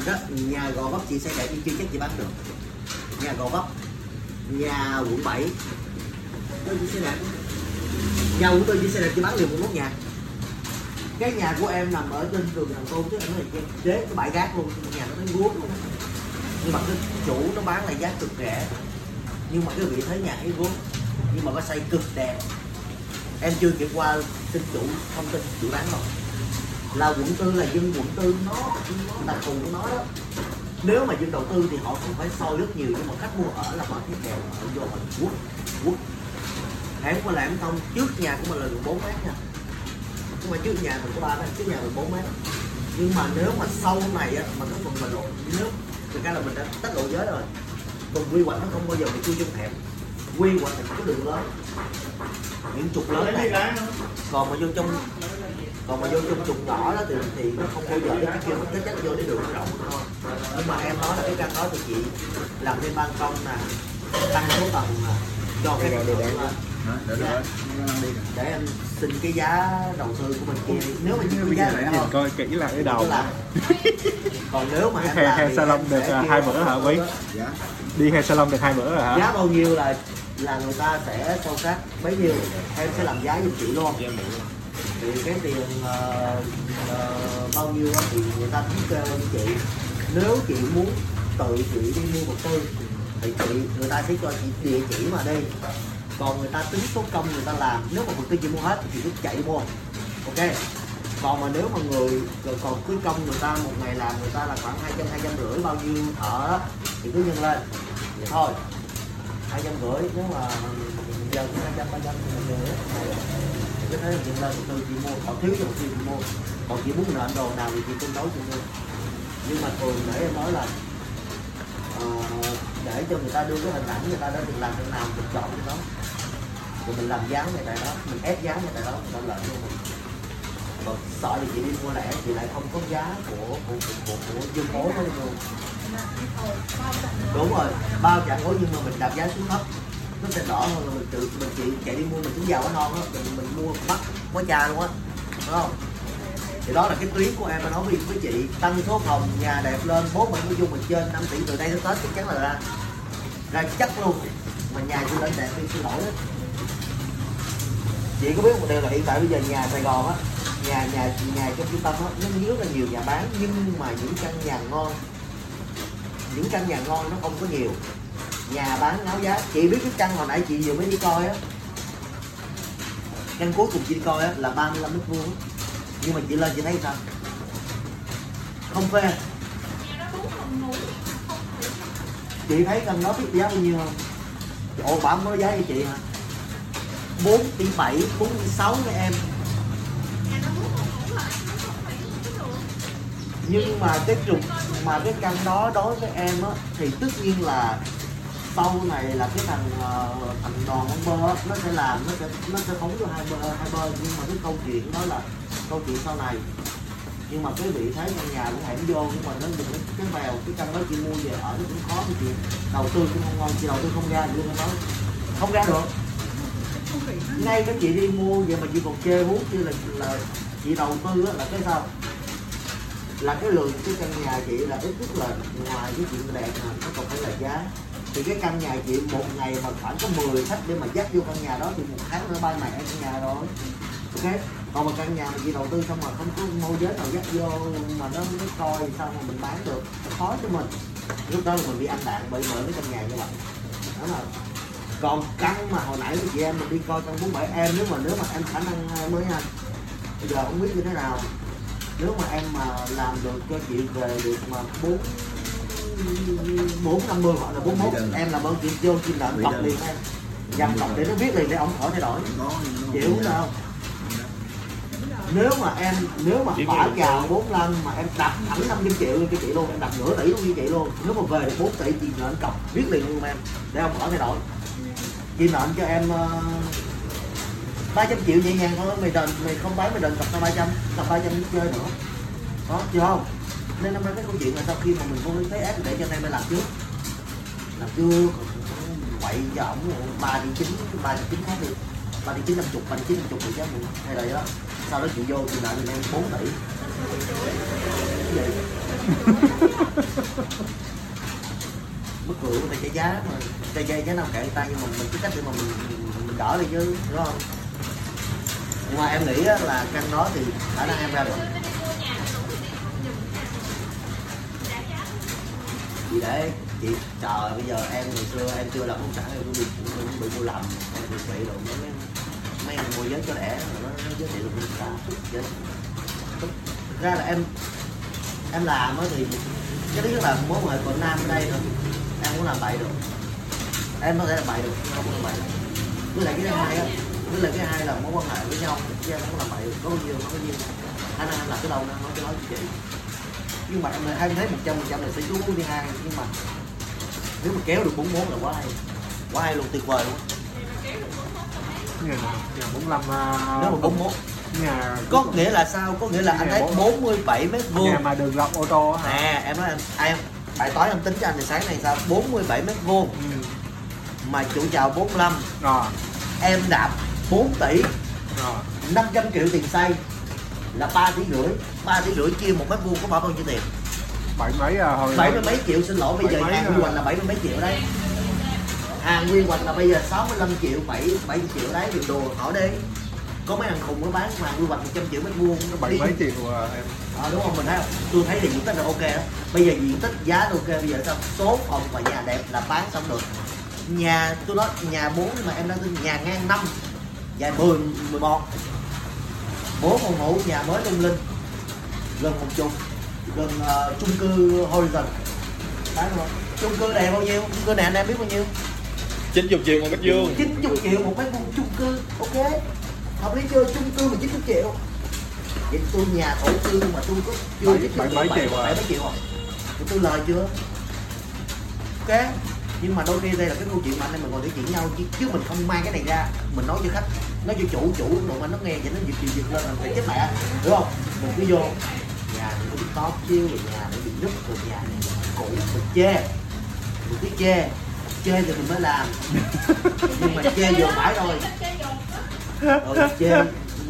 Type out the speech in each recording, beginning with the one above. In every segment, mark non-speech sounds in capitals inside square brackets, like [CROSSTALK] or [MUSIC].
Thực ra nhà Gò Vấp chị xây đẹp nhưng chưa chắc chị bán được. Nhà Gò Vấp, Nhà quận 7 Tôi chỉ xây đẹp Nhà của tôi chỉ xây đẹp chị bán liền một nốt nhà. Cái nhà của em nằm ở trên đường Thằng Tôn chứ, em nói là chế cái bãi rác luôn Nhà nó thấy guốc luôn. Nhưng mà cái chủ nó bán là giá cực rẻ. Nhưng mà cái vị thế nhà ấy guốc Nhưng mà nó xây cực đẹp. Em chưa kiểm qua tin chủ, thông tin chủ bán không là quận tư là dân quận tư nó đặc thù của nó đó. Nếu mà dân đầu tư thì họ cũng phải soi rất nhiều, nhưng mà khách mua ở là họ thấy đều ở vô họ quốc quốc. Hãng của là thông trước nhà của mình là được 4 mét nha. Nhưng mà trước nhà mình có ba mét, trước nhà mình 4 mét. Nhưng mà nếu mà sau này á, mà cái phần mình lộ nước thực ra là mình đã tách lộ giới rồi. Còn quy hoạch nó không bao giờ bị chui trong hẹp quy hoạch thì có đường lớn. Những trục lớn này. còn mà vô trong còn mà vô trong trục nhỏ đó thì thì nó không bao giờ cái kia cái chắc vô để đường nó rộng thôi. Nhưng mà em nói là cái căn đó thì chị làm thêm ban công nè tăng số tầng nè cho cái rồi. lên Đó, để Dạ. để em xin cái giá đầu tư của mình kia. Đi. nếu mà như cái giá rẻ nhìn coi kỹ là cái đầu còn nếu mà em Hair- làm hair thì salon được, à, hai bữa hả, Quý? đi hair salon được hai bữa rồi hả? Giá bao nhiêu là là người ta sẽ sâu sát bấy nhiêu em sẽ làm giá giùm chị luôn. Thì cái tiền uh, uh, bao nhiêu đó thì người ta thống kê lên chị. Nếu chị muốn tự chị đi mua vật tư thì chị người ta sẽ cho chị địa chỉ mà đi. Còn người ta tính số công người ta làm nếu mà vật tư chị mua hết thì chị cứ chạy mua ok? Còn mà nếu mà người rồi còn cứ công người ta một ngày làm người ta là khoảng hai trăm hai trăm rưỡi bao nhiêu thợ đó thì cứ nhân lên. Vậy thôi hai trăm rưỡi nếu mà giờ cũng hai trăm ba trăm cái thế hiện lên từ chị mua còn thiếu thì chị mua. Còn chị muốn nợ đồ nào thì chị tương đối cho tôi. nhưng mà thường để em nói là uh, để cho người ta đưa cái hình ảnh người ta đã được làm thế nào mình chọn cái đó. Rồi mình làm dáng này tại đó mình ép dáng này tại đó mình lợi cho mình. Còn sợ thì chị đi mua lẻ thì lại không có giá của của của, của, của dương phố đó luôn đúng rồi bao chặn gối nhưng mà mình đặt giá xuống thấp. Nó sẽ đỏ hơn là mình tự mình chị chạy đi mua mình trứng giàu nó non á mình mình mua bắt quá cha luôn á đúng không? Thì đó là cái tuyến của em mà nói với, với chị. Tăng số phòng nhà đẹp lên bố mình nói chung mình trên 5 tỷ từ đây tới tết chắc chắn là ra. Ra chắc luôn. Mà nhà chưa lên đẹp thì xin lỗi đó. chị có biết một điều là hiện tại bây giờ nhà Sài Gòn á nhà nhà nhà trong trung tâm á nó rất là nhiều nhà bán nhưng mà những căn nhà ngon những căn nhà ngon nó không có nhiều. Nhà bán náo giá. Chị biết cái căn hồi nãy chị vừa mới đi coi á. Căn cuối cùng chị đi coi á là 35 mét vuông nhưng mà chị lên chị thấy sao? Không phê. Chị thấy căn đó biết giá bao nhiêu không? Ồ bà mới giá cho chị hả? 4 tỷ 7, 4 tỷ 6 với em. Nhưng mà cái trục mà cái căn đó đối với em á thì tất nhiên là sau này là cái thằng ờ, thằng đoàn ông bơ á, nó sẽ làm nó sẽ nó sẽ phóng cho hai bơ hai bơ. Nhưng mà cái câu chuyện đó là câu chuyện sau này. Nhưng mà cái vị thế căn nhà cũng hẻm vô nhưng mà nó dùng cái, cái mèo cái căn đó chị mua về ở nó cũng khó cái chuyện. Đầu tư cũng không ngon chị đầu tư không ra chị nói không ra được. Ngay cái chị đi mua vậy mà chị còn chê muốn chứ là là chị đầu tư á, là cái sao là cái lượng cái căn nhà chị là ít nhất là ngoài cái chuyện đẹp mà, nó còn phải là giá. Thì cái căn nhà chị một ngày mà khoảng có 10 khách để mà dắt vô căn nhà đó thì một tháng nó bay mẹ căn nhà rồi. Ok? Còn mà căn nhà mà chị đầu tư xong mà không có môi giới nào dắt vô mà nó nó coi xong sao mà mình bán được, nó khó cho mình. Lúc đó là mình bị ăn đạn bởi bởi cái căn nhà như vậy. Đó là còn căn mà hồi nãy chị em mình đi coi căn 47 em, nếu mà nếu mà em khả năng mới nha, bây giờ không biết như thế nào nếu mà em mà làm được cho chị về được mà bốn bốn năm mươi hoặc là bốn mốt em làm ơn chị vô chị lợn đơn. liền em dằm cọc để nó biết liền để ông khỏi thay đổi. Chịu không? Sao nếu mà em nếu mà nhiều chào 45 mà em đập thẳng 500 triệu luôn cho chị luôn em đập nửa tỷ luôn cho chị luôn. Nếu mà về được 4 tỷ chị nợ cọc viết liền luôn em để ông khỏi thay đổi. Chị nợ cho em uh, 300 triệu nhẹ nhàng thôi mày đền mày không bán mày đền cọc tao 300 cọc 300 đi chơi nữa. Đó chưa không? Nên năm nay cái câu chuyện là sau khi mà mình vô thấy ép để cho anh em làm trước. Làm chưa quậy cho ổng ba đi chín ba đi chín khác đi. Ba đi chín năm chục ba đi chín năm chục thì chắc mình hay là đó. Sau đó chị vô chị lại mình em bốn tỷ. [LAUGHS] Mất gì? bất người ta trả giá mà trả giá giá nào kệ người ta nhưng mà mình cái cách để mà mình, mình đỡ đi chứ đúng không? Nhưng mà em nghĩ là căn đó thì khả năng em ra được. Vì để chị chờ bây giờ em ngày xưa, em chưa làm bất sản em cũng bị cũng bị mua lầm em bị bị rồi mấy mấy mấy môi giới cho đẻ nó nó giới thiệu được cả sản Thực ra là em em làm á thì cái thứ nhất là mối quan hệ của nam ở đây thôi. Em cũng làm bậy được. Em có thể làm bậy được không có làm bậy được. với lại cái thứ hai á với lại cái hai là mối quan hệ với nhau chứ em không có bậy được có bao nhiêu có bao nhiêu. Năng em làm cái đâu nó nói cái nói với chị. Nhưng mà em thấy một trăm phần trăm là sẽ chú đi hai nhưng mà nếu mà kéo được bốn mốt là quá hay. Quá hay luôn tuyệt vời luôn. Nhà nhà bốn lăm à, nếu mà bốn mốt. nhà có nghĩa là sao? Có nghĩa là anh thấy 47 mét vuông. Nhà mà đường lọc ô tô hả? Nè em nói em em bài toán em tính cho anh thì sáng này sao? 47 mét vuông. Ừ. mà chủ chào 45 rồi. Em đạp 4 tỷ. Rồi. 500 triệu tiền xây là 3 tỷ rưỡi. 3 tỷ rưỡi chia một mét vuông có bỏ bao nhiêu tiền? Bảy mấy à hồi bảy mươi mấy triệu xin lỗi bây giờ hàng à. quy hoạch là bảy mươi mấy triệu đấy. Hàng quy hoạch là bây giờ 65 triệu 7 7 triệu đấy đừng đùa hỏi đi. Có mấy thằng khùng nó bán hàng quy hoạch 100 triệu mét vuông. Nó bảy mấy triệu à, em? Ờ, đúng không? Mình thấy không? Tôi thấy thì diện tích là ok đó bây giờ diện tích giá là ok. Bây giờ sao? Số phòng và nhà đẹp là bán xong được nhà tôi nói nhà bốn mà em đang nhà ngang năm dài 10 11 bốn phòng ngủ nhà mới lung linh gần một chục gần ờ, chung cư Horizon. Bán không chung cư này bao nhiêu? Chung cư này anh em biết bao nhiêu? 90 triệu một mét vuông. 90 triệu một mét vuông chung cư ok. Hợp lý chưa? Chung cư mà 90 triệu. Vậy tôi nhà thổ cư mà tôi có chưa Bảy- bảy mấy triệu à? mấy triệu à? Thì tôi lời chưa? Ok nhưng mà đôi khi đây là cái câu chuyện mà anh em mình ngồi nói chuyện nhau chứ, chứ mình không mang cái này ra. Mình nói cho khách nói cho chủ chủ đụng anh nó nghe vậy nó giật giật giật lên mình phải chết mẹ. Đúng không? Mình cứ vô. Nhà nó bị tó chiêu rồi nhà này bị nứt rồi nhà này cũ mình chê. Mình cứ chê. Chê thì mình mới làm. Nhưng mà chê vừa phải thôi. rồi chê.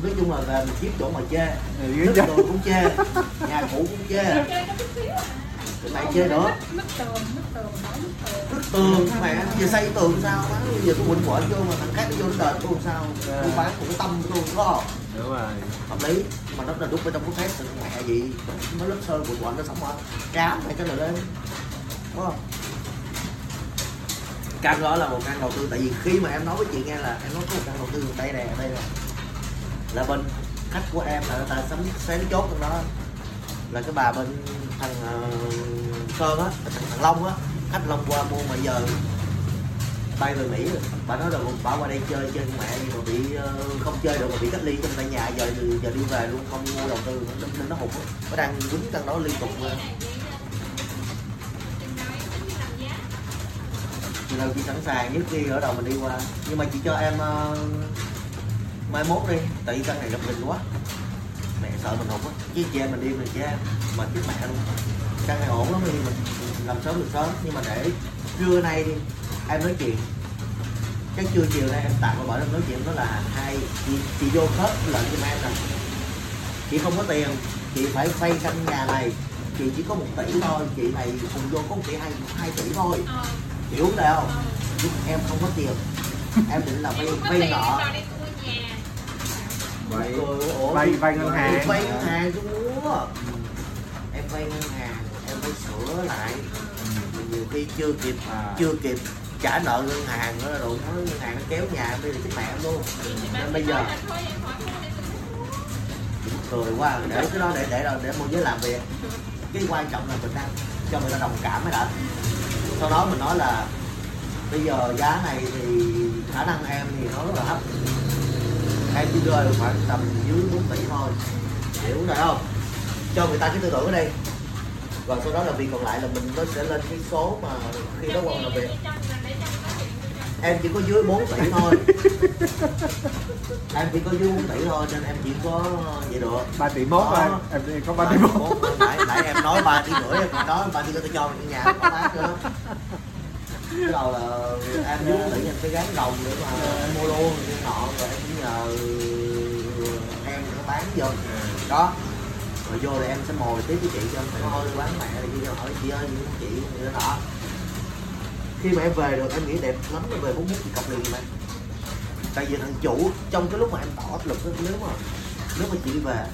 Nói chung là về mình kiếm chỗ mà chê. Nước đồ cũng chê. Nhà cũ cũng chê tụi mày chê nữa mất tường mất tường mất tường tường mẹ giờ xây tường sao má bây giờ tôi quỳnh quẩn vô mà thằng khác nó vô nó đền tôi sao. Tôi bán của cái tâm của tôi có. Không đúng rồi. Hợp lý. Mà nó là đúc ở trong cái thì mẹ gì? Nó lớp sơn quỳnh quẩn nó sống ở cám này cái này lên. Đúng không? Căn đó là một căn đầu tư. Tại vì khi mà em nói với chị nghe là em nói có một căn đầu tư ở đây nè ở đây nè. Là bên khách của em là người ta sắm xén chốt trong đó. Là cái bà bên thằng ờ, sơn á thằng, thằng long á khách long qua mua mà giờ bay về mỹ rồi. Bà nói là bà qua đây chơi chơi mẹ nhưng mà bị ờ, không chơi được mà bị cách ly trong tại nhà giờ giờ đi về luôn không mua đầu tư nên, nên nó hụt á. nó đang đứng căn đó liên tục luôn thì là chị sẵn sàng nhất khi ở đầu mình đi qua. Nhưng mà chị cho em uh, mai mốt đi tại vì căn này gặp mình quá mẹ sợ mình hụt á. Chứ em mình đi mình che mà chết mẹ luôn căn này ổn lắm đi mình làm sớm được sớm. Nhưng mà để trưa nay đi em nói chuyện. Chắc trưa chiều nay em tặng bởi em nói chuyện đó là hai chị, chị vô khớp lệnh cho em nè chị không có tiền chị phải vay căn nhà này. Chị chỉ có một tỷ thôi chị này cùng vô có một tỷ hai hai tỷ thôi. Ờ. Hiểu không? Không nhưng em không có tiền. Em định là vay vay nợ Ủa, vay vay ngân hàng. vay ngân hàng tôi mua em vay ngân hàng em phải sửa lại. Nhiều khi chưa kịp À. chưa kịp trả nợ ngân hàng nữa rồi nó ngân hàng nó kéo nhà em đi là chết mẹ luôn. Nên bây giờ cười quá để cái đó để để để, để môi giới làm việc. Cái quan trọng là mình đang cho người ta đồng cảm mới đã. Sau đó mình nói là bây giờ giá này thì khả năng em thì nó rất là thấp em chỉ được khoảng tầm dưới 4 tỷ thôi. Hiểu rồi không? Cho người ta cái tư tưởng ở đây. Còn sau đó là việc còn lại là mình nó sẽ lên cái số mà khi đó quan làm việc em chỉ có dưới 4 tỷ thôi. Em chỉ có dưới 4 tỷ thôi nên em chỉ có vậy được. Ba tỷ mốt thôi em đi có ba tỷ mốt. nãy, nãy em nói ba tỷ rưỡi em nói ba tỷ rưỡi tôi cho cái nhà có bán nữa cái đầu là em dưới 4 tỷ em phải gắn đồng để mà em mua luôn cái nọ rồi em cũng nhờ em nó bán vô. Đó. Rồi vô rồi em sẽ mồi tiếp với chị cho em phải thôi bán mẹ rồi chị hỏi chị ơi chị như đó khi mà em về được em nghĩ đẹp lắm em về 41 thì cọc liền mà. Tại vì thằng chủ trong cái lúc mà em tỏ áp lực đó, nếu mà nếu mà chị về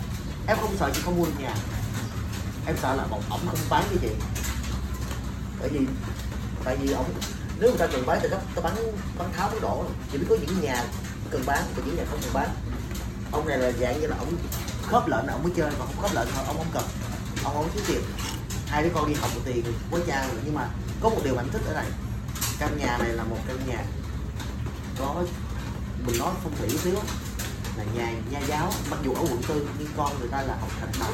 em không sợ chị không mua được nhà. Em sợ là một ổng không bán với chị. Bởi vì tại vì ông nếu người ta cần bán thì nó, nó bán bán tháo bán đổ. Chỉ biết có những nhà cần bán và những nhà không cần bán. Ông này là dạng như là ông khớp lệnh là ông mới chơi mà không khớp lệnh thôi ông không cần. Ông không thiếu tiền. Hai đứa con đi học một tiền với cha rồi. nhưng mà có một điều mà anh thích ở đây. Căn nhà này là một căn nhà có mình nói phong thủy xíu. Là nhà nhà giáo. Mặc dù ở quận tư nhưng con người ta là học thành đạo.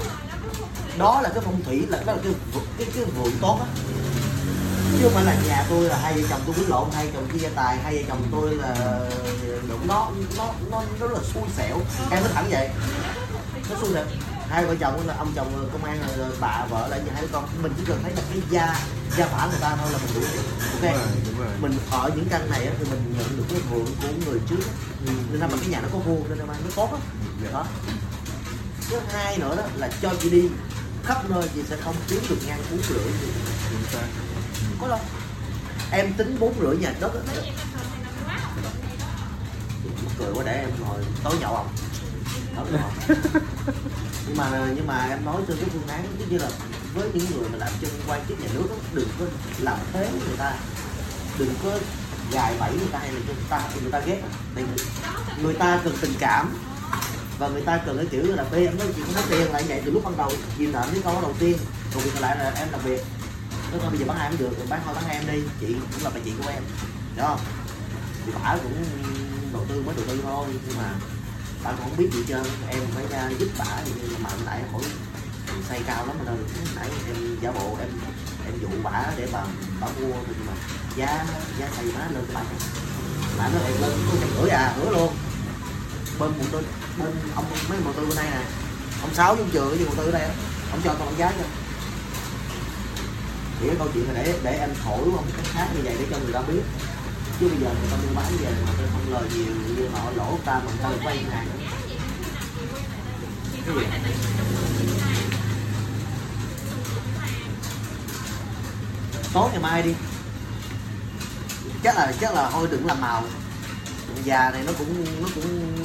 Đó là cái phong thủy là đó là cái cái cái vườn tốt á chứ không phải là nhà tôi là hai vợ chồng tôi quý lộn hai vợ chồng chia tài hai vợ chồng tôi là nó nó nó nó rất là xui xẻo. Em nói thẳng vậy. Nó xui xẻo. Hai vợ chồng là ông chồng công an rồi bà vợ là hai đứa con. Mình chỉ cần thấy là cái gia gia phả người ta thôi là mình đủ đúng ok? Rồi đúng rồi. Mình ở những căn này thì mình nhận được cái vườn của người trước á. nên là mà cái nhà nó có vuông nên là nó tốt á. Đó. Thứ hai nữa đó là cho chị đi. Khắp nơi chị sẽ không kiếm được ngang rưỡi chính xác có đâu em tính bốn rưỡi nhà đất cười quá để em ngồi tối nhậu không? [LAUGHS] Nhưng mà nhưng mà em nói trên cái phương án giống như là với những người mà làm chân quan chức nhà nước á, đừng có làm thế người ta. Đừng có gài bẫy người ta hay là cho người ta người ta ghét. Tại vì người ta cần tình cảm và người ta cần cái kiểu là phê em nói không có tiền lại vậy từ lúc ban đầu chị nợ cái câu đầu tiên. Còn việc còn lại là em làm việc nếu không bây giờ bán hai cũng được, rồi bán thôi, bán hai em đi. Chị cũng là bà chị của em đúng không? Thì bà cũng đầu tư, mới đầu tư thôi, nhưng mà bà cũng không biết gì trơn. Em phải ra giúp bà thì mà nãy hỏi xây cao lắm rồi đâu nãy em giả bộ em em dụ bà để bà bà mua thì mà giá giá xây má lên bà bà nói em lên có trăm rưỡi à hứa luôn. Bên một tư, bên ông mấy một tư bên đây nè. Ông sáu trong trường với một tư ở đây ông cho con giá cho thì cái câu chuyện là để để em thổi qua một cách khác như vậy để cho người ta biết. Chứ bây giờ người ta mua bán về mà tôi không lời nhiều, như họ lỗ ta mà thôi ta quay hàng nữa cái gì? Tối ngày mai đi. Chắc là chắc là thôi đừng làm màu. Già này nó cũng nó cũng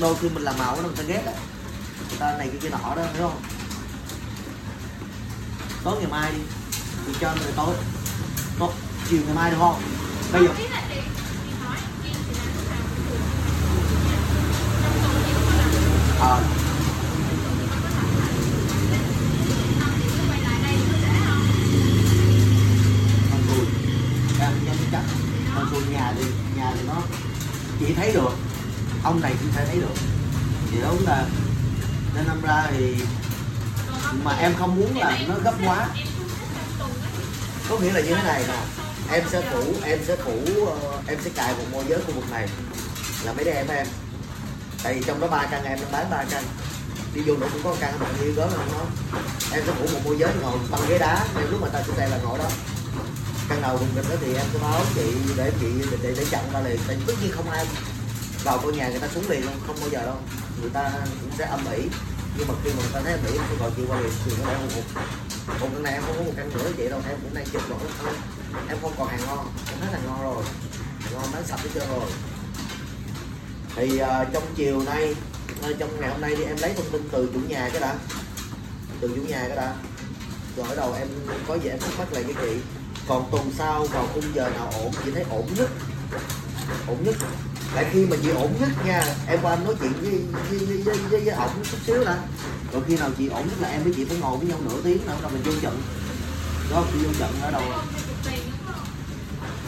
đôi khi mình làm màu nó người ta ghét á. Người ta này cái kia nọ đó, hiểu không? Tối ngày mai đi thì cho người tối tốt chiều ngày mai được không bây giờ à. con tôi em em chắc. Con tôi nhà thì nhà thì nó chỉ thấy được. Ông này cũng sẽ thấy được. Thì đúng là nên năm ra thì mà em không muốn là nó gấp quá có nghĩa là như thế này nè em sẽ phủ em sẽ phủ ờ, em sẽ cài một môi giới khu vực này là mấy đứa em em. Tại vì trong đó ba căn em đang bán ba căn. Đi vô nữa cũng có căn bạn yêu gớm không nó. Em sẽ phủ một môi giới ngồi bằng ghế đá em lúc mà ta sẽ là ngồi đó. Căn nào vùng kịch đó thì em sẽ báo chị để chị để, để, để chặn ra liền. Tại tất nhiên không ai vào ngôi nhà người ta xuống liền luôn không bao giờ đâu. Người ta cũng sẽ âm ỉ. Nhưng mà khi mà người ta thấy âm ỉ thì gọi chị qua liền thì nó đã hùng hục một căn này em không có một căn nữa chị đâu em cũng đang chụp rồi thôi. Em không còn hàng ngon em hết hàng ngon rồi. Hàng ngon bán sạch hết trơn rồi. Thì uh, trong chiều nay uh, trong ngày hôm nay thì em lấy thông tin từ chủ nhà cái đã. Từ chủ nhà cái đã. Rồi ở đầu em có gì em thắc mắc lại cái chị. Còn tuần sau vào khung giờ nào ổn? Chị thấy ổn nhất. Ổn nhất tại khi mà chị ổn nhất nha em qua em nói chuyện với với với, với, với, với ổng chút xíu đã. Rồi khi nào chị ổn nhất là em với chị phải ngồi với nhau nửa tiếng nữa rồi mình vô trận. Đó chị vô trận ở đâu?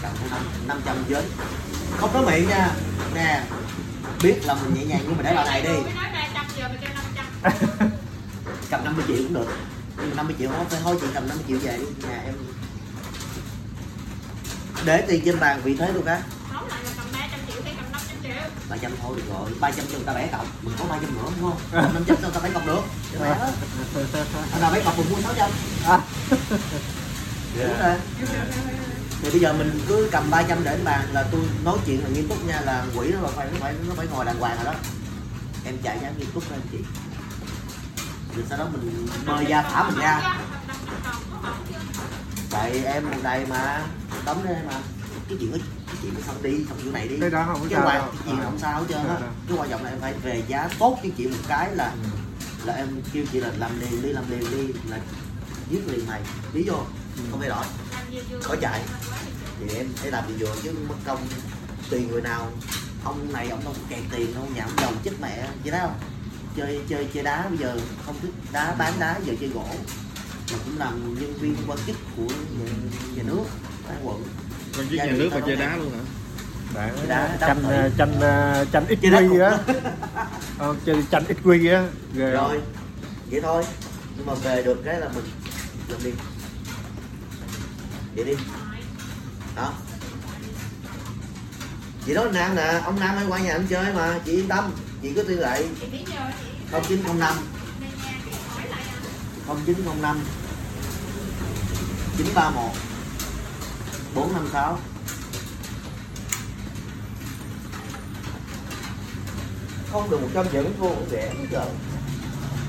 Cầm năm trăm giới. Không nói miệng nha. Nè biết là mình nhẹ nhàng nhưng mà để bà này đi. [LAUGHS] Cầm 50 triệu cũng được. Nhưng mà 50 triệu không phải thôi chị cầm 50 triệu về đi. Nhà em. Để tiền trên bàn vị thế tôi cái ba trăm thôi được rồi ba trăm cho người ta bẻ cọc. Mình có ba trăm nữa đúng không? Năm trăm cho người ta bẻ cọc được. Để hết. anh nào bẻ cọc mình mua sáu trăm. Đúng rồi. Thì bây giờ mình cứ cầm 300 để lên bàn là tôi nói chuyện là nghiêm túc nha là quỷ nó phải nó phải nó phải ngồi đàng hoàng rồi đó. Em chạy ra nghiêm túc lên chị. Rồi sau đó mình mời ra thả mình ra. Tại em một đầy mà tấm đây mà. Cái chuyện đó chuyện nó xong đi xong chỗ này đi cái đó không cái quan chuyện Ờ. không sao hết trơn á. Ờ, cái quan trọng là em phải về giá tốt cho chị một cái là Ừ. là em kêu chị là làm liền đi làm liền đi là giết liền mày. Lý vô Ừ. không thay đổi. Khỏi chạy. Thì em phải làm gì vừa chứ mất công tùy người nào. Ông này ông đâu kẹt tiền đâu nhà ông giàu chết mẹ. Vậy đó không? Chơi chơi chơi đá bây giờ không thích đá bán đá giờ chơi gỗ. Mà cũng làm nhân viên quan chức của nhà, nhà nước ban quận Chiếc Gia nhà nước mà chơi đá luôn hả? Đá- tranh ờ, tranh ít quy á. [LAUGHS] Ờ, chơi tranh ít quy á. Rồi. Vậy thôi. Nhưng mà về được cái là mình làm đi. Vậy đi. Đó. Chị đó nam nè. Ông nam hay qua nhà anh chơi mà. Chị yên tâm. Chị có tư lại không chín không năm. Không chín không năm. chín ba một bốn năm sáu. Không được một trăm vẫn vô cũng rẻ hết trời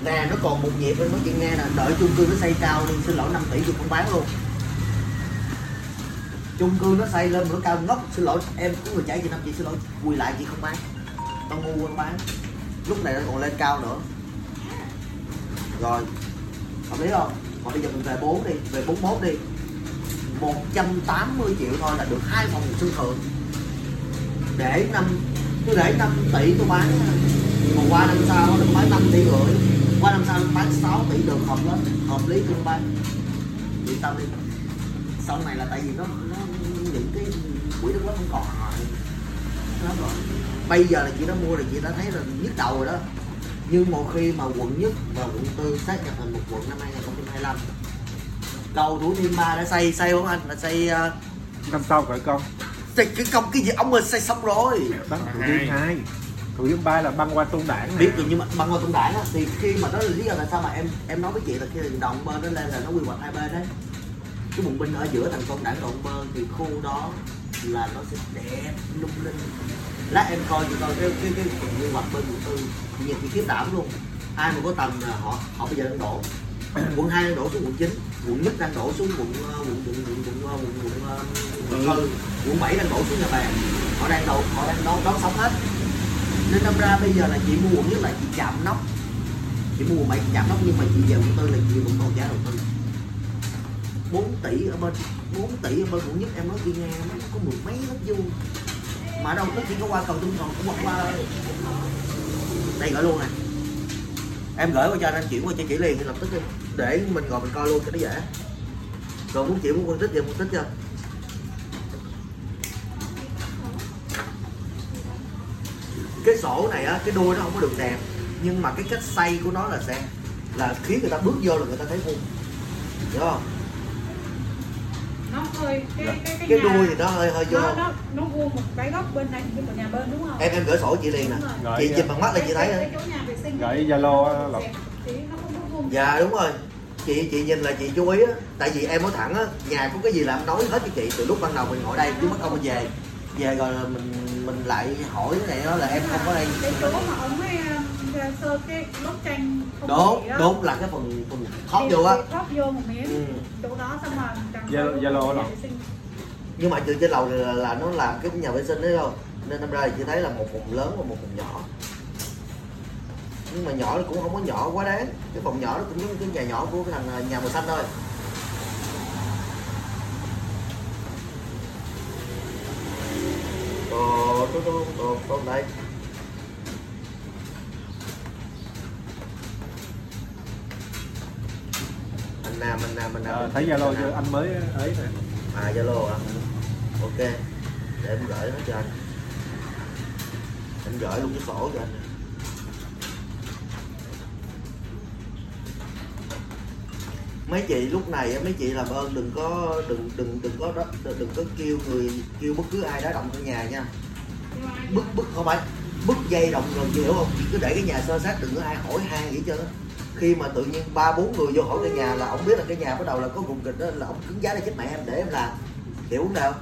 nè, nó còn một nhịp em nói chuyện nghe nè. Đợi chung cư nó xây cao đi, xin lỗi 5 tỷ tôi không bán luôn. Chung cư nó xây lên nó cao ngốc, xin lỗi em có người trả chị năm chị, xin lỗi. Quỳ lại chị không bán. Tao ngu không bán. Lúc này nó còn lên cao nữa. Rồi hợp lý không? Còn bây giờ mình về 4 đi, về 41 đi. 180 triệu thôi là được hai phòng sân thượng. Để năm tôi để 5 tỷ tôi bán còn qua năm sau nó bán 5 tỷ rưỡi. Qua năm sau bán 6 tỷ được hợp lắm hợp lý tôi bán yên tâm đi? Sau này là tại vì nó, nó những cái quỹ đất nó không còn rồi nó rồi. Bây giờ là chị đã mua là chị đã thấy là nhức đầu rồi đó. Nhưng một khi mà quận nhất và quận tư sát nhập thành một quận năm 2025 cầu thủ thiêm ba đã xây xây không anh là xây uh, năm sau khởi công. xây cái công cái gì? Ông ơi xây xong rồi. Bắn thủ Hai. thiêm hai. Thủ thiêm ba là băng qua tôn đảng biết rồi nhưng mà băng qua công đảng á, thì khi mà đó là lý do tại sao mà em em nói với chị là khi đường đồng bên đó lên là nó quy hoạch hai bên đấy. Cái bùng binh ở giữa thành công đảng đồng bên thì khu đó là nó sẽ đẹp lung linh. Lát em coi chị coi cái cái cái phần quy hoạch bên quận tư. Nhìn chị khiếp đảm luôn. Ai mà có tầm là họ họ bây giờ đang đổ [COUGHS] quận hai đang đổ xuống quận 9 quận nhất đang đổ xuống quận ờ, quận quận quận quận quận quận, quận, ờ, quận, tư quận 7 đang đổ xuống nhà bè họ đang đổ họ đang đón đón sống hết. Nên đâm ra bây giờ là chị mua quận nhất là chị chạm nóc. Chị mua quận chị chạm nóc nhưng mà chị về quận tư là chị vẫn còn giá đầu tư. 4 tỷ ở bên 4 tỷ ở bên quận nhất em nói chị nghe nó có mười mấy mét vuông mà đâu nó chỉ có qua cầu trung còn cũng qua đây gửi luôn nè. Em gửi qua cho anh, chuyển qua cho chị liền lập tức đi để mình ngồi mình coi luôn cho nó dễ. Rồi muốn chịu muốn phân tích giờ phân tích cho cái sổ này á cái đuôi nó không có được đẹp nhưng mà cái cách xây của nó là sẽ là khiến người ta bước vô là người ta thấy vuông. Hiểu không? Nó hơi cái cái cái, cái nhà, đuôi thì nó hơi hơi vô. nó nó nó vuông một cái góc bên này bên một nhà bên đúng không? Em em gửi sổ chị liền nè. Chị dạ. nhìn bằng mắt là chị thấy cái, cái chỗ nhà vệ sinh Gửi Zalo Lộc. Không? Dạ đúng rồi. Chị chị nhìn là chị chú ý á. Tại vì em nói thẳng á nhà có cái gì là em nói hết cho chị từ lúc ban đầu mình ngồi đây chứ mất công mình về. Về rồi là mình mình lại hỏi cái này đó là em không có đây. Cái chỗ mà ông ấy ờ, sơ cái lốt tranh đó. đốt là cái phần phần thoát vô á. Thoát vô một miếng. Ừ. chỗ đó xong rồi Zalo- sinh. nhưng mà từ trên lầu là, là nó làm cái nhà vệ sinh đấy không nên năm ra thì chị thấy là một phòng lớn và một phòng nhỏ nhưng mà nhỏ nó cũng không có nhỏ quá đáng. Cái phòng nhỏ nó cũng giống cái nhà nhỏ của cái thằng à, nhà màu xanh thôi. Ồ, tôi tôi tôi tôi đây anh nam anh nam anh nam. Ờ, thấy Zalo chưa? Anh mới ấy nè à zalo à ok. Để em gửi nó cho anh. Em gửi luôn cái sổ cho anh mấy chị lúc này mấy chị làm ơn đừng có đừng đừng đừng có đừng, đừng có kêu người kêu bất cứ ai đá động trong nhà nha. Bức bức không phải bức dây động rồi chị hiểu không? Chị cứ để cái nhà sơ sát đừng có ai hỏi han gì hết khi mà tự nhiên ba bốn người vô hỏi cái nhà là ông biết là cái nhà bắt đầu là có vùng kịch đó là ông cứng giá để chết mẹ em để em làm. Hiểu không nào?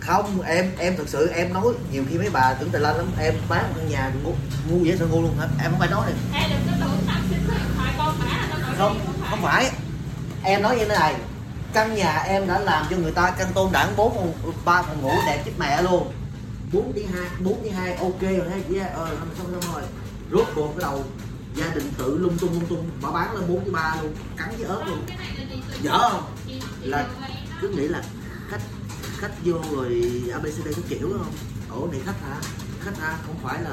Không em em thật sự em nói nhiều khi mấy bà tưởng tài lanh lắm em bán một căn nhà ngu, ngu dễ sợ ngu luôn hả? Em không phải nói này. Không không phải. Em nói như thế này, căn nhà em đã làm cho người ta căn tôn đảng bốn phòng, ba phòng ngủ, đẹp chết mẹ luôn. Bốn đi hai, bốn đi hai, ok rồi đấy chị ơi ờ, xong xong xong rồi. Rốt cuộc cái đầu, gia đình tự lung tung lung tung, bà bán lên 4 tỷ 3 luôn, cắn với ớt luôn. Dở không? Là, cứ nghĩ là khách khách vô rồi abcd cái kiểu không? Ổ này khách hả? Khách hả? Không phải là,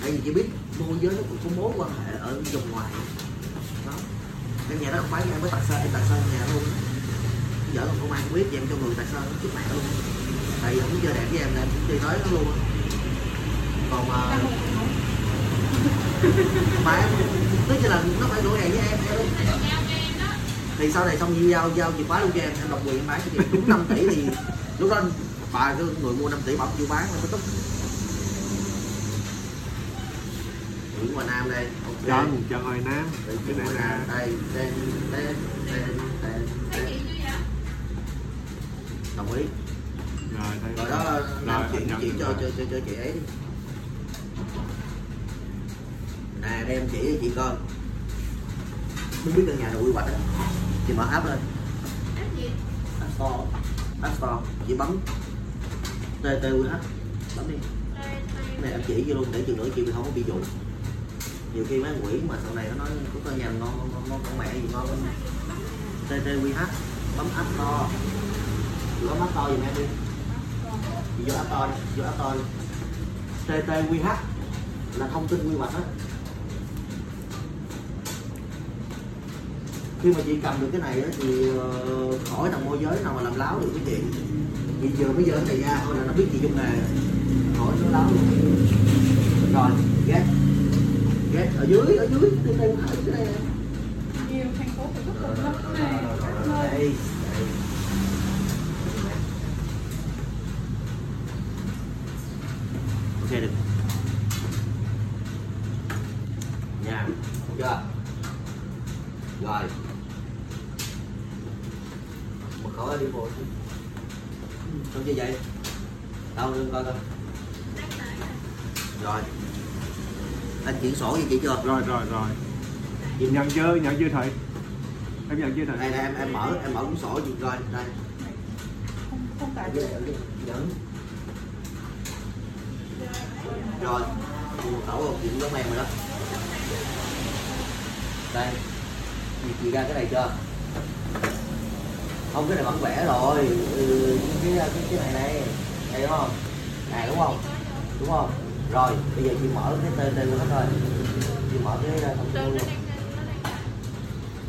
tại vì chị biết môi giới nó cũng có mối quan hệ ở vòng ngoài căn nhà đó không phải em với tạc sơn em tạc sơn nhà luôn dở còn công an không biết em cho người tạc sơn nó chút mẹ luôn. Tại vì có chơi đẹp với em là em cũng chơi tới nó luôn còn mà mà em tức là nó phải đổi hàng với em em thì sau này xong giao giao chìa khóa luôn cho em em độc quyền em bán cho chị đúng 5 tỷ thì lúc đó bà người mua 5 tỷ bảo chưa bán có tức Nguyễn Hòa Nam đây. Ok. Chân chân hồi nam. Cái này là Nam đây tên tên tên tên tên đồng ý. Rồi đây rồi đó làm Rồi, chuyện nhận chị được cho cho cho cho chị ấy đi. Nè đem chỉ cho chị coi không biết căn nhà nào quy hoạch á. Chị mở app lên. App store. App store. Chị bấm. TTQH bấm đi. Này em chỉ vô luôn để chừng nữa chị không có bị dụ nhiều khi mấy quỷ mà sau này nó nói có con nhà ngon ngon ngon con mẹ gì ngon lắm TTQH bấm áp to. Chị bấm to store giùm em đi? Chị vô áp to đi vô áp to đi. TTQH là thông tin quy hoạch đó. Khi mà chị cầm được cái này á, thì khỏi ờ, thằng môi giới nào mà làm láo được cái chị chị vừa mới giờ này ra thôi là nó biết chị trong nghề. Khỏi nó láo luôn. Rồi ghét ghét ở dưới ở dưới trên đây ở dưới đây nè. nhiều thành phố phải rất là lắm này. các nơi đây đây. ok được. Nha chưa? Rồi. Mật khẩu đi bộ xong chưa vậy? Đâu đừng coi coi. Rồi anh chuyển sổ cho chị chưa? Rồi rồi rồi. Nhận chưa? Nhận chưa thầy? Em nhận chưa thầy? Đây đây em em mở em mở cuốn sổ chị coi. Đây. Không không phải. Dẫn rồi chị một khẩu không chị cũng giống em rồi đó. Đây. Chị, chị ra cái này chưa? Không cái này bản vẽ rồi. Ừ, cái, cái cái này này. Đây đúng không? Này đúng không? Đúng không rồi, bây giờ chị mở cái tên tên của nó thôi. Chị mở cái ờ, thông tin luôn.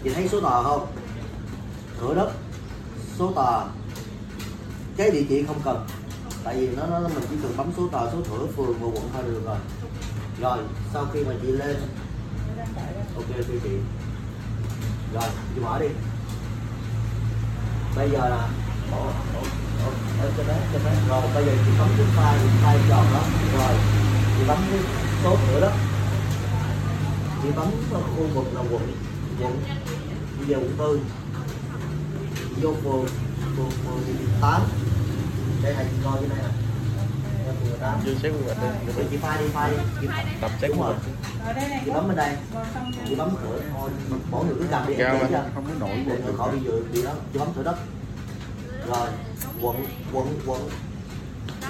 Chị thấy số tờ không? Cửa đất, số tờ. Cái địa chỉ không cần, tại vì nó nó, mình chỉ cần bấm số tờ, số thửa phường và quận thôi được rồi. Rồi, sau khi mà chị lên. Ok ok chị. Rồi, chị mở đi. Bây giờ là ở trên đó trên đó rồi, bây giờ chị bấm cái file file tròn đó. Rồi chị bấm cái số thửa đó. Chị bấm vào khu vực là quận quận bây giờ quận tư. Vô phường phường phường tám. Đây là chị coi trên đây nè. Chưa xét quy hoạch đi rồi chị file đi file đi. Chị tập đúng quy rồi. Hoạch ở đây này chị bấm bên đây. xong chị bấm cửa thôi. Mỗi người cứ cầm đi Cao chỉ không có nổi. Để khỏi bị dự bị đó. Chị bấm thửa đất. Rồi quận quận quận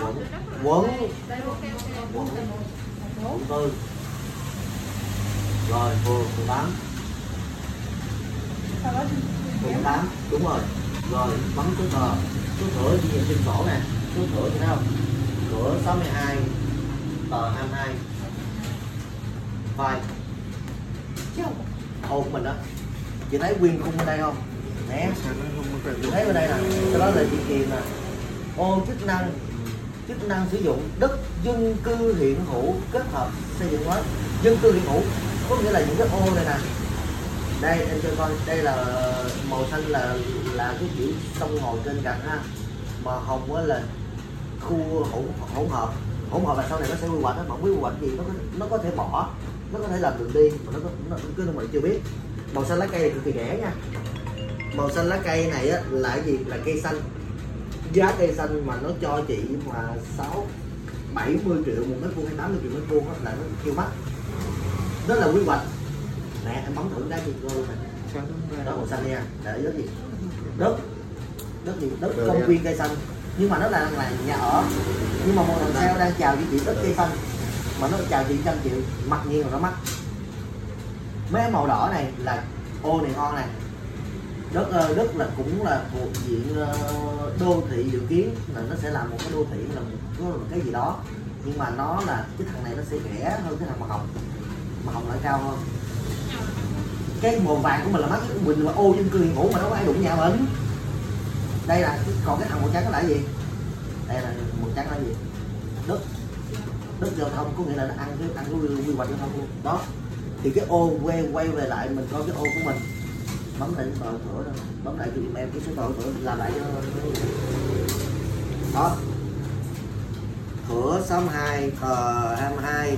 quận quận quận quận tư rồi phường phường tám. Phường tám đúng rồi. Rồi bấm số tờ số thửa ghi trên sổ nè. Số thửa thấy không cửa 62 tờ 22 file ô của mình đó. Chị thấy nguyên khung ở đây không? Nè chị thấy bên đây nè. sau đó là chị kìm nè. Ô chức năng chức năng sử dụng đất dân cư hiện hữu kết hợp xây dựng mới. Dân cư hiện hữu có nghĩa là những cái ô này nè. Đây em cho coi đây là màu xanh là là cái kiểu sông ngồi trên cạnh ha. Mà hồng á là khu hỗn hỗn hợp. Hỗn hợp là sau này nó sẽ quy hoạch nó mà không biết quy hoạch gì nó có, nó có thể bỏ nó có thể làm đường đi mà nó có nó cứ mình chưa biết. Màu xanh lá cây này cực kỳ rẻ nha. Màu xanh lá cây này á là cái gì? Là cây xanh giá cây xanh mà nó cho chị mà sáu 70 triệu một mét vuông hay 80 triệu mét vuông á là nó kêu mắc. Đó là quy hoạch. Nè em bấm thử coi luôn nè đó màu xanh nha. Để đất gì? Đất. Đất gì? Đất công viên cây xanh. Nhưng mà nó là là nhà ở. Nhưng mà một thằng sale đang chào với chị đất cây xanh. Mà nó chào chị trăm triệu. Mặc nhiên là nó mắc. Mấy màu đỏ này là ô này ngon này đất ờ, đất là cũng là thuộc diện ờ, đô thị dự kiến là nó sẽ làm một cái đô thị là một, một cái gì đó. Nhưng mà nó là cái thằng này nó sẽ rẻ hơn cái thằng màu hồng. Màu hồng lại cao hơn. Cái màu vàng của mình là mắc của mình là ô dân cư hiện hữu mà đâu có ai đụng nhà mình. Đây là còn cái thằng màu trắng nó là gì? Đây là màu trắng là gì? Đất. Đất giao thông có nghĩa là nó ăn cái ăn cái quy quy hoạch giao thông luôn. Đó. Thì cái ô quay quay về lại mình coi cái ô của mình bấm lại cái tờ cửa đó. Bấm lại cho giùm em cái số tờ cửa làm lại cho đó. Cửa 62 tờ 22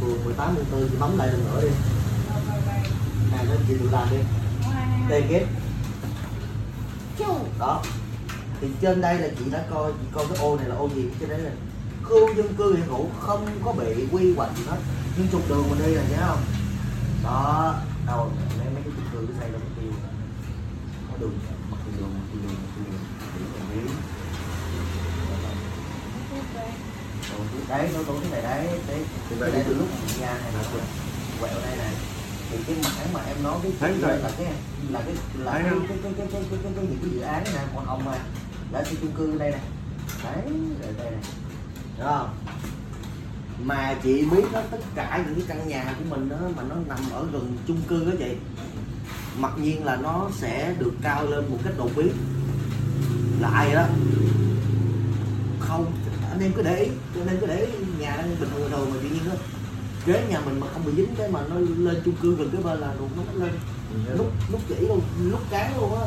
phường 18 tháng 4 chị bấm lại lần nữa đi. Này nó chị tự làm đi. Đây ghép đó. Thì trên đây là chị đã coi chị coi cái ô này là ô gì? Trên đấy là khu dân cư hiện hữu không có bị quy hoạch gì hết. Nhưng trục đường mình đi là nhớ không? Đó. Đâu mấy mấy cái cái xây đâu có tiêu. Có đường mặt đường mặt đường mặt đường mặt đường. Đấy nó tốn cái này đấy. Đấy cái này từ lúc nhà này là quẹo đây này. Thì cái mảng mà em nói cái Thấy chị rồi. là cái là cái là cái cái cái cái cái cái cái cái cái dự án này màu hồng mà đã xây chung cư đây này đấy rồi đây này không? Mà chị biết đó tất cả những cái căn nhà của mình đó mà nó nằm ở gần chung cư đó chị mặc nhiên là nó sẽ được cao lên một cách đột biến. Là ai đó? Không anh em cứ để ý anh em cứ để ý nhà đang bình thường rồi mà tự nhiên nó kế nhà mình mà không bị dính cái mà nó lên chung cư gần cái bên là đụng nó lên. Lúc lúc chỉ luôn lúc cán luôn á.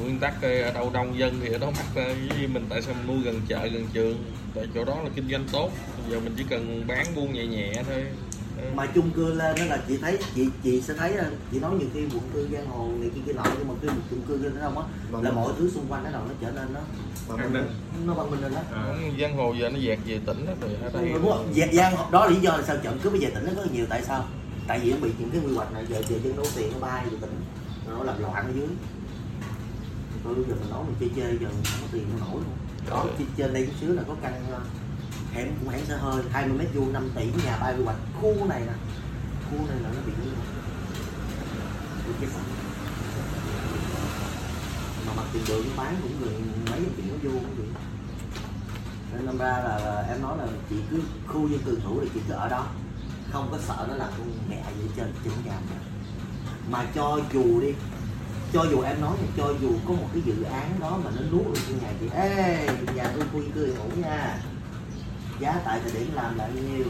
Nguyên tắc ê, ở đâu đông dân thì ở đó mắc với mình tại sao mình nuôi gần chợ gần trường? Tại chỗ đó là kinh doanh tốt. Giờ mình chỉ cần bán buôn nhẹ nhẹ thôi. Ờ, mà chung cư lên đó là chị thấy chị chị sẽ thấy là chị nói nhiều khi quận cư giang hồ này kia kia nọ nhưng mà khi một chung cư lên đó không á là mọi thứ xung quanh nó đầu nó trở nên nó An ninh. nó văn minh lên đó À. giang hồ giờ nó dạt về tỉnh đó rồi ở đây đúng không? Dạ- giang đó là lý do là sao chậm cứ bây giờ tỉnh nó là nhiều tại sao tại vì nó bị những cái quy hoạch này giờ giờ dân đổ tiền nó bay về tỉnh nó làm loạn ở dưới tôi bây giờ mình nói mình chơi chơi giờ không có tiền nó nổi luôn đó trên- trên đây chút xíu là có căn ờ, hẻm cũng hẻm xe hơi 20 mét vuông 5 tỷ nhà bay quy hoạch. Khu này nè khu này là nó bị như Bị cái mà mặt tiền đường nó bán cũng gần mấy trăm triệu nó vô cũng vậy nên năm ra là, là em nói là chị cứ khu dân cư thủ thì chị cứ ở đó. Không có sợ nó là con mẹ gì trên trên nhà mình mà cho dù đi cho dù em nói cho dù có một cái dự án đó mà nó nuốt được cái nhà chị ê nhà tôi khu dân cư hiện nha giá tại thời điểm làm là bao nhiêu?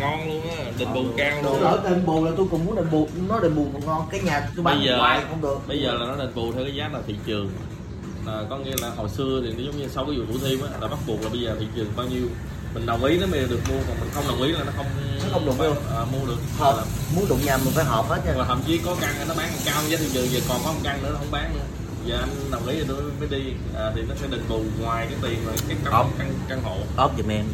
Ngon luôn á đền bù cao luôn lỡ đền bù là tôi cũng muốn đền bù nó đền bù còn ngon. Cái nhà tôi bán Bây giờ- hoài không được. bây giờ là nó đền bù theo cái giá là thị trường. Là có nghĩa là hồi xưa thì nó giống như sau cái vụ thủ thiêm á là bắt buộc là bây giờ thị trường bao nhiêu. Mình đồng ý nó mới được mua còn mình không đồng ý là nó không Nó không được mua. à, mua được. Hợp. Là- muốn đụng nhà mình phải hợp hết nha. Và thậm chí có căn nó bán cao giá thị trường giờ còn có một căn nữa nó không bán nữa giờ anh đồng ý rồi tôi mới đi. À, thì nó sẽ đền bù ngoài cái tiền rồi cái căn Không. căn căn hộ. Ốp giùm em